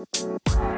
Bye.